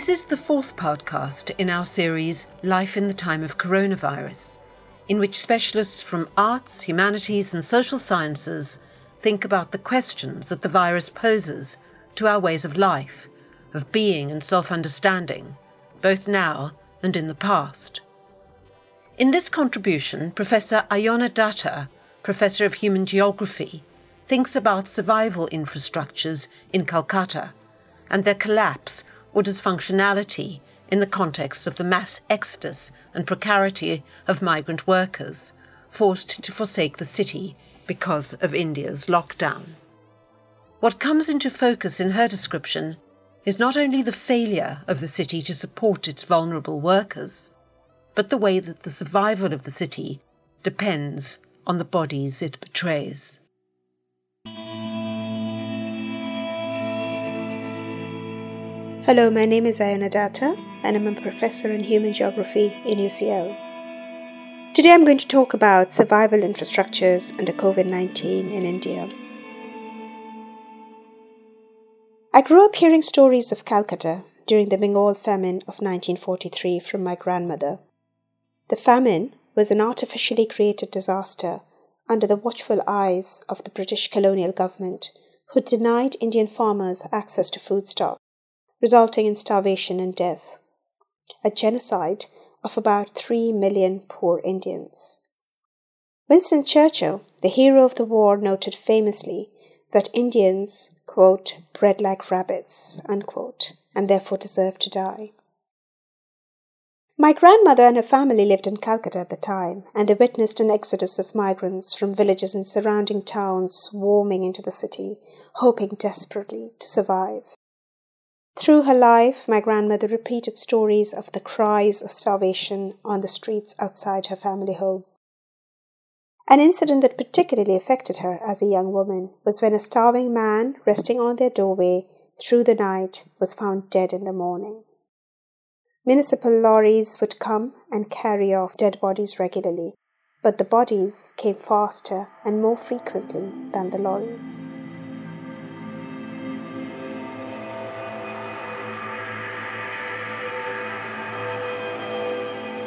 This is the fourth podcast in our series Life in the Time of Coronavirus, in which specialists from arts, humanities, and social sciences think about the questions that the virus poses to our ways of life, of being and self understanding, both now and in the past. In this contribution, Professor Ayona Datta, Professor of Human Geography, thinks about survival infrastructures in Calcutta and their collapse or dysfunctionality in the context of the mass exodus and precarity of migrant workers forced to forsake the city because of India's lockdown. What comes into focus in her description is not only the failure of the city to support its vulnerable workers, but the way that the survival of the city depends on the bodies it betrays. Hello, my name is Ayona Datta, and I'm a professor in human geography in UCL. Today I'm going to talk about survival infrastructures under COVID 19 in India. I grew up hearing stories of Calcutta during the Bengal famine of 1943 from my grandmother. The famine was an artificially created disaster under the watchful eyes of the British colonial government, who denied Indian farmers access to foodstuffs resulting in starvation and death, a genocide of about 3 million poor Indians. Winston Churchill, the hero of the war, noted famously that Indians, quote, bred like rabbits, unquote, and therefore deserve to die. My grandmother and her family lived in Calcutta at the time, and they witnessed an exodus of migrants from villages and surrounding towns swarming into the city, hoping desperately to survive. Through her life, my grandmother repeated stories of the cries of starvation on the streets outside her family home. An incident that particularly affected her as a young woman was when a starving man resting on their doorway through the night was found dead in the morning. Municipal lorries would come and carry off dead bodies regularly, but the bodies came faster and more frequently than the lorries.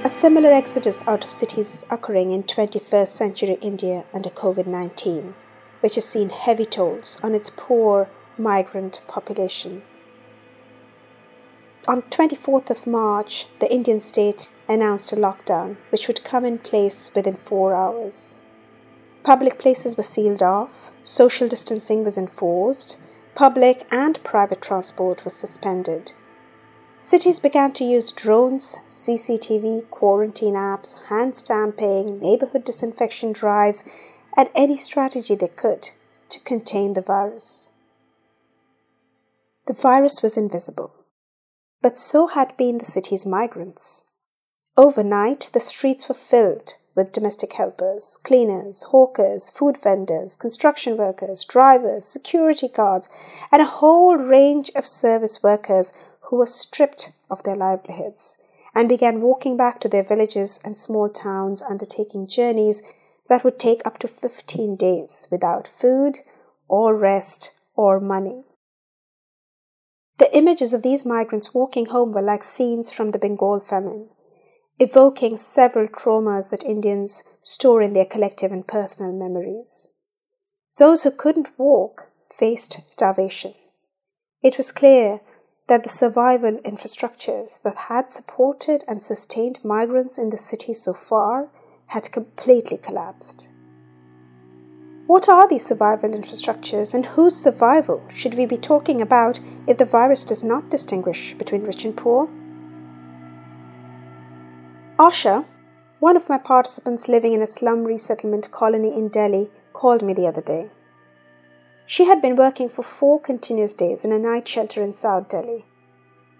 A similar exodus out of cities is occurring in 21st century India under COVID 19, which has seen heavy tolls on its poor migrant population. On 24th of March, the Indian state announced a lockdown which would come in place within 4 hours. Public places were sealed off, social distancing was enforced, public and private transport was suspended. Cities began to use drones, CCTV, quarantine apps, hand stamping, neighborhood disinfection drives, and any strategy they could to contain the virus. The virus was invisible, but so had been the city's migrants. Overnight, the streets were filled with domestic helpers, cleaners, hawkers, food vendors, construction workers, drivers, security guards, and a whole range of service workers who were stripped of their livelihoods and began walking back to their villages and small towns, undertaking journeys that would take up to 15 days without food or rest or money. The images of these migrants walking home were like scenes from the Bengal famine, evoking several traumas that Indians store in their collective and personal memories. Those who couldn't walk faced starvation. It was clear that the survival infrastructures that had supported and sustained migrants in the city so far had completely collapsed. What are these survival infrastructures and whose survival should we be talking about if the virus does not distinguish between rich and poor? Asha, one of my participants living in a slum resettlement colony in Delhi, called me the other day. She had been working for four continuous days in a night shelter in South Delhi.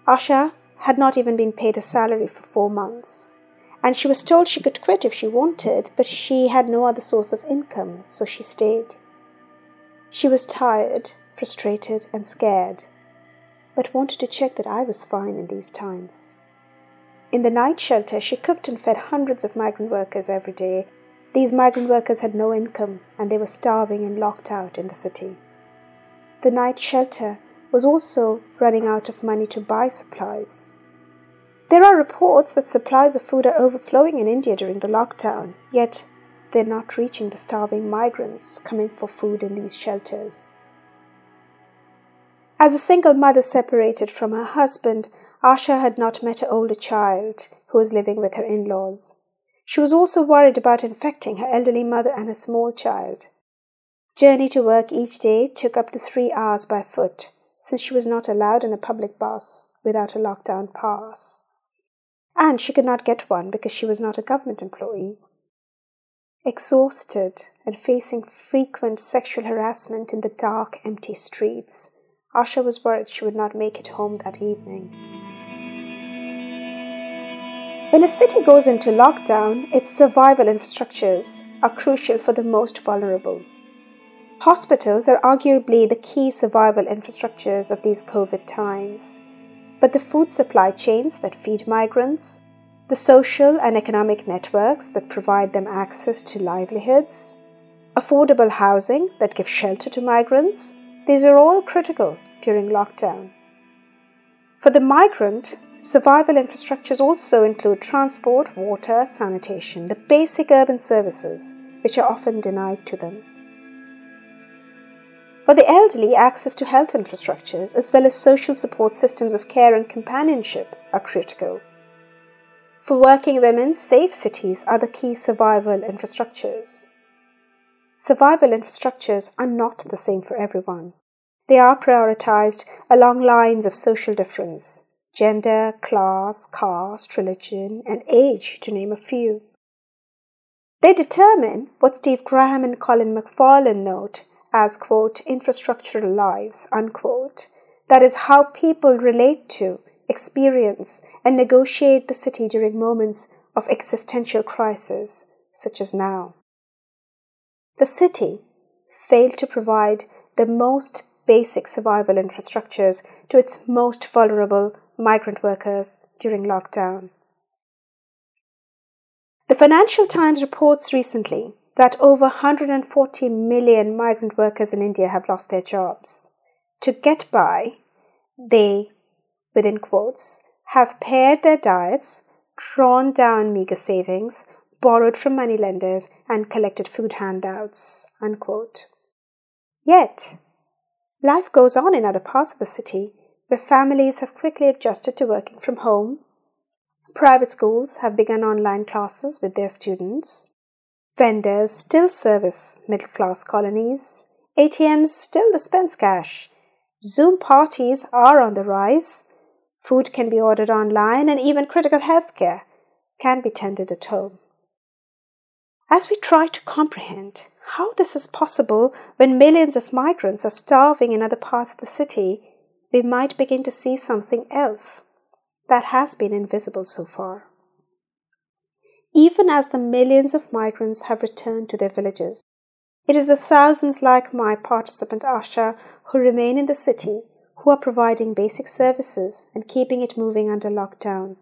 Asha had not even been paid a salary for four months, and she was told she could quit if she wanted, but she had no other source of income, so she stayed. She was tired, frustrated, and scared, but wanted to check that I was fine in these times. In the night shelter, she cooked and fed hundreds of migrant workers every day these migrant workers had no income and they were starving and locked out in the city. The night shelter was also running out of money to buy supplies. There are reports that supplies of food are overflowing in India during the lockdown, yet they're not reaching the starving migrants coming for food in these shelters. As a single mother separated from her husband, Asha had not met her older child, who was living with her in laws. She was also worried about infecting her elderly mother and her small child. Journey to work each day took up to three hours by foot, since she was not allowed in a public bus without a lockdown pass. And she could not get one because she was not a government employee. Exhausted and facing frequent sexual harassment in the dark, empty streets, Asha was worried she would not make it home that evening. When a city goes into lockdown, its survival infrastructures are crucial for the most vulnerable. Hospitals are arguably the key survival infrastructures of these COVID times, but the food supply chains that feed migrants, the social and economic networks that provide them access to livelihoods, affordable housing that gives shelter to migrants, these are all critical during lockdown. For the migrant, survival infrastructures also include transport, water, sanitation, the basic urban services which are often denied to them. For the elderly, access to health infrastructures as well as social support systems of care and companionship are critical. For working women, safe cities are the key survival infrastructures. Survival infrastructures are not the same for everyone. They are prioritized along lines of social difference gender, class, caste, religion, and age, to name a few. They determine what Steve Graham and Colin McFarlane note as, quote, infrastructural lives, unquote. That is how people relate to experience, and negotiate the city during moments of existential crisis, such as now. The city failed to provide the most basic survival infrastructures to its most vulnerable migrant workers during lockdown. The Financial Times reports recently that over 140 million migrant workers in India have lost their jobs. To get by, they within quotes, have pared their diets, drawn down meager savings, borrowed from moneylenders, and collected food handouts. Unquote. Yet, life goes on in other parts of the city where families have quickly adjusted to working from home. Private schools have begun online classes with their students. Vendors still service middle class colonies. ATMs still dispense cash. Zoom parties are on the rise. Food can be ordered online, and even critical health care can be tended at home. As we try to comprehend how this is possible when millions of migrants are starving in other parts of the city, we might begin to see something else that has been invisible so far. Even as the millions of migrants have returned to their villages, it is the thousands like my participant Asha who remain in the city who are providing basic services and keeping it moving under lockdown.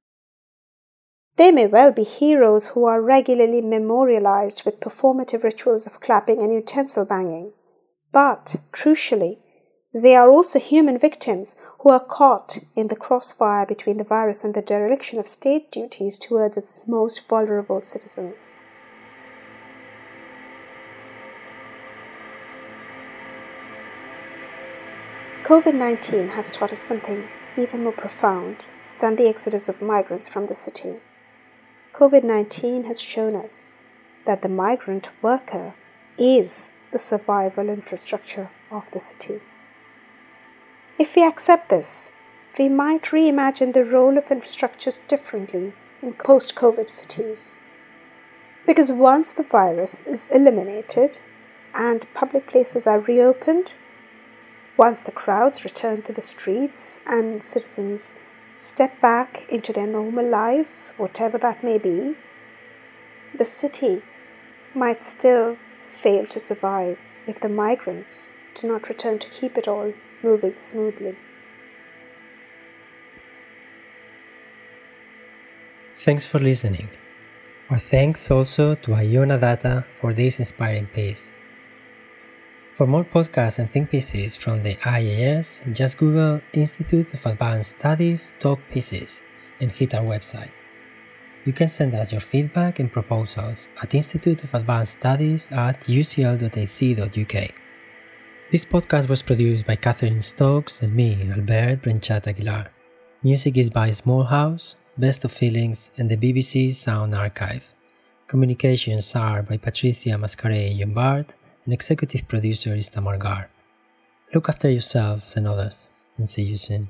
They may well be heroes who are regularly memorialized with performative rituals of clapping and utensil banging. But, crucially, they are also human victims who are caught in the crossfire between the virus and the dereliction of state duties towards its most vulnerable citizens. COVID 19 has taught us something even more profound than the exodus of migrants from the city. COVID 19 has shown us that the migrant worker is the survival infrastructure of the city. If we accept this, we might reimagine the role of infrastructures differently in post COVID cities. Because once the virus is eliminated and public places are reopened, once the crowds return to the streets and citizens step back into their normal lives, whatever that may be, the city might still fail to survive if the migrants do not return to keep it all moving smoothly. Thanks for listening. Our thanks also to Ayona Datta for this inspiring piece. For more podcasts and think pieces from the IAS, just Google Institute of Advanced Studies Talk Pieces and hit our website. You can send us your feedback and proposals at Institute of Advanced Studies at ucl.ac.uk. This podcast was produced by Catherine Stokes and me, Albert Brenchat Aguilar. Music is by Small Haus, Best of Feelings, and the BBC Sound Archive. Communications are by Patricia Mascarell Llombart, and executive producer is Tamar Garb. Look after yourselves and others, and see you soon.